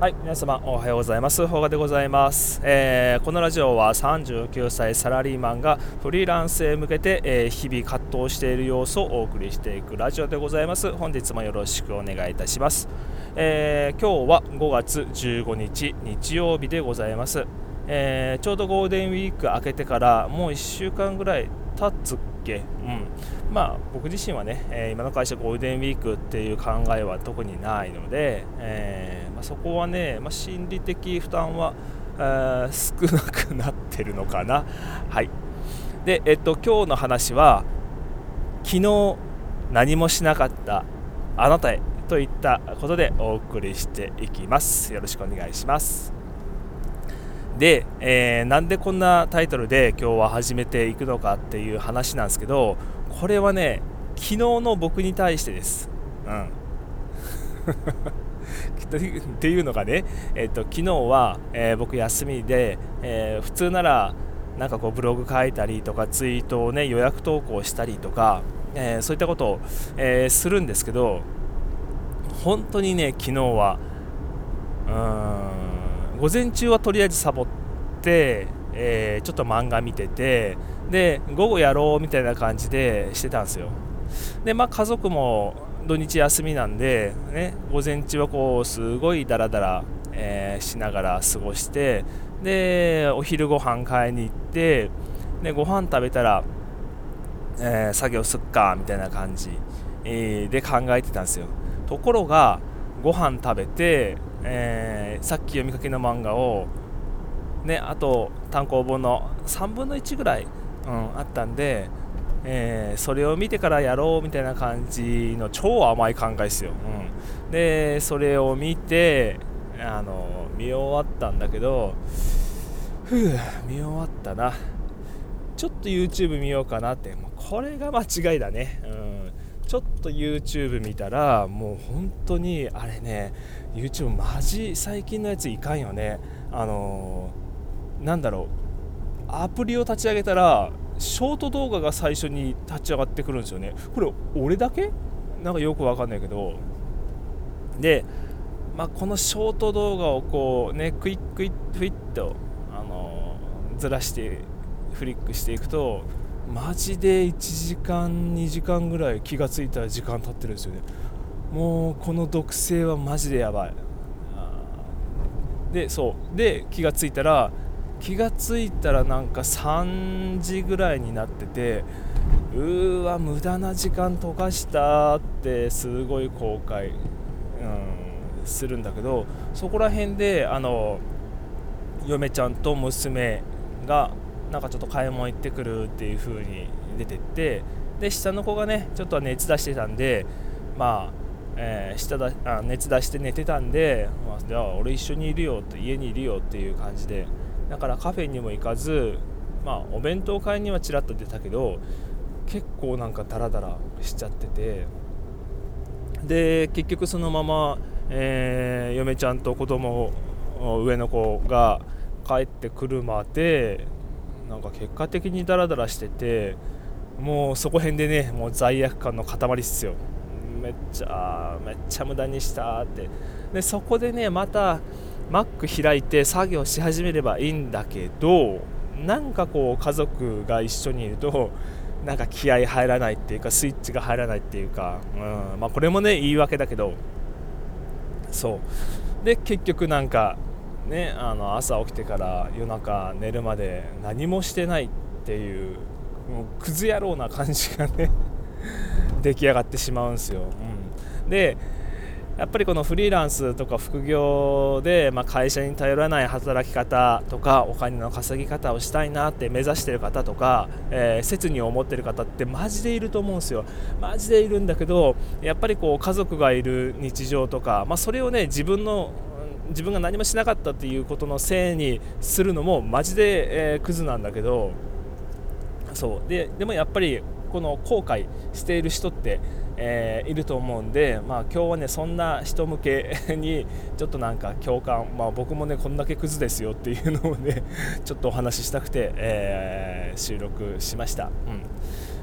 はい、皆様おはようございます。ほがでございます、えー、このラジオは39歳サラリーマンがフリーランスへ向けて、えー、日々葛藤している様子をお送りしていくラジオでございます。本日もよろしくお願いいたします。えー、今日は5月15日日曜日でございます。えちょうどゴールデンウィーク明けてからもう1週間ぐらい経つっけ、うんまあ、僕自身はね、えー、今の会社ゴールデンウィークっていう考えは特にないので、えー、まあ、そこはね、まあ、心理的負担は、少なくなってるのかな。はいでえっと、今日の話は昨日何もしなかったあなたへといったことでお送りしていきます。よろしくお願いします。で、えー、なんでこんなタイトルで今日は始めていくのかっていう話なんですけどこれはね昨日の僕に対してです。うんっていうのがね、えっと、昨日は、えー、僕休みで、えー、普通ならなんかこうブログ書いたりとかツイートをね予約投稿したりとか、えー、そういったことを、え、するんですけど本当にね昨日はうーん午前中はとりあえずサボって、え、ちょっと漫画見ててで午後やろうみたいな感じでしてたんですよ。でまあ家族も土日休みなんで、ね、午前中はこうすごいダラダラ、えー、しながら過ごしてでお昼ご飯買いに行ってでご飯食べたら、えー、作業すっかみたいな感じ、えー、で考えてたんですよ。ところがご飯食べて、え、さっき読みかけの漫画をね、あと単行本の3分の1ぐらいうん、あったんで、えー、それを見てからやろうみたいな感じの超甘い考えですよ、うん、でそれを見てあの見終わったんだけどふう見終わったな。ちょっと YouTube 見ようかなって。もうこれが間違いだね、うん、ちょっと YouTube 見たらもう本当にあれね YouTube マジ最近のやついかんよね。あのー、なんだろう。アプリを立ち上げたらショート動画が最初に立ち上がってくるんですよね。これ俺だけ？なんかよくわかんないけど。で、まあ、このショート動画をこうねクイックイッフィッと、あのー、ずらしてフリックしていくとマジで1時間2時間ぐらい気がついたら時間経ってるんですよね。もうこの毒性はマジでやばい。でそう。で気がついたら気がついたらなんか3時ぐらいになっててうーわ無駄な時間溶かしたってすごい後悔、うん、するんだけどそこら辺であの嫁ちゃんと娘がなんかちょっと買い物行ってくるっていう風に出てってで下の子がねちょっと熱出してたんでまあ、えー、下だあ熱出して寝てたんで、まあ、じゃあ俺一緒にいるよって家にいるよっていう感じでだからカフェにも行かず、まあ、お弁当買いにはちらっと出たけど結構なんかダラダラしちゃってて。で結局そのまま、えー、嫁ちゃんと子供上の子が帰ってくるまでなんか結果的にダラダラしててもうそこへんでねもう罪悪感の塊っすよ。めっちゃめっちゃ無駄にしたって。でそこでねまた Mac 開いて作業し始めればいいんだけどなんかこう家族が一緒にいるとなんか気合入らないっていうかスイッチが入らないっていうか、うんまあ、これもね言い訳だけどそう。で結局なんかねあの朝起きてから夜中寝るまで何もしてないっていうもうクズ野郎な感じがね 出来上がってしまうんですよ、うん、でやっぱりこのフリーランスとか副業で、まあ、会社に頼らない働き方とかお金の稼ぎ方をしたいなって目指してる方とか、えー、切に思ってる方ってマジでいると思うんですよ。マジでいるんだけどやっぱりこう家族がいる日常とか、まあ、それをね自分の自分が何もしなかったっていうことのせいにするのもマジで、えー、クズなんだけどそう。ででもやっぱりこの後悔している人ってえー、いると思うんで、まあ、今日はねそんな人向け にちょっとなんか共感、まあ、僕もねこんだけクズですよっていうのをねちょっとお話ししたくて、えー、収録しました、うん。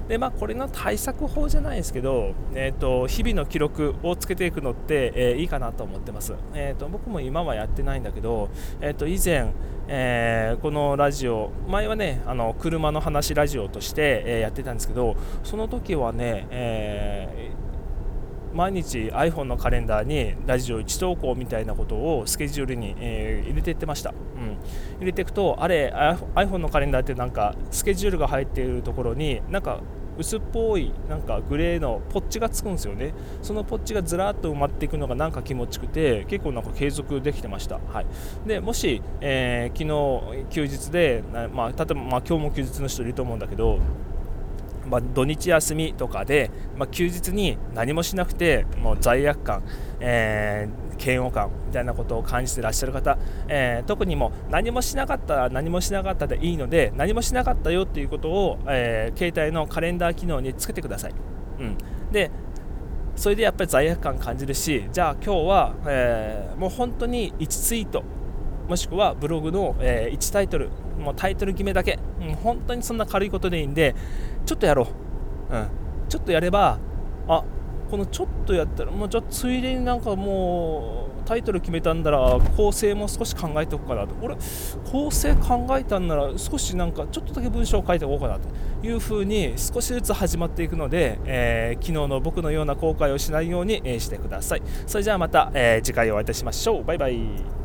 でまあ、これの対策法じゃないですけど、えーと、日々の記録をつけていくのって、えー、いいかなと思ってます、えーと、僕も今はやってないんだけど、えーと、以前、えー、このラジオ前はねあの車の話ラジオとして、えー、やってたんですけどその時はね、えー毎日 iPhone のカレンダーにラジオ1投稿みたいなことをスケジュールに、えー、入れていってました、うん、入れていくとあれ iPhone のカレンダーってなんかスケジュールが入っているところになんか薄っぽいなんかグレーのポッチがつくんですよね。そのポッチがずらっと埋まっていくのがなんか気持ちくて結構なんか継続できてました、はい、でもし、えー、昨日休日で、まあ、例えば、まあ、今日も休日の人いると思うんだけどまあ、土日休みとかで、まあ、休日に何もしなくてもう罪悪感、えー、嫌悪感みたいなことを感じてらっしゃる方、えー、特にも何もしなかったら何もしなかったでいいので何もしなかったよっていうことを、えー、携帯のカレンダー機能につけてください。うん、でそれでやっぱり罪悪感感じるしじゃあ今日は、えー、もう本当に1ツイートもしくはブログの、えー、1タイトルもうタイトル決めだけ、う、本当にそんな軽いことでいいんでちょっとやろう、うん、ちょっとやればあこのちょっとやったらもうじゃついでになんかもうタイトル決めたんだら構成も少し考えておくかなと。俺構成考えたんなら少しなんかちょっとだけ文章を書いておこうかなというふうに少しずつ始まっていくので、えー、昨日の僕のような後悔をしないように、してください。それじゃあまた、えー、次回お会いいたしましょう。バイバイ。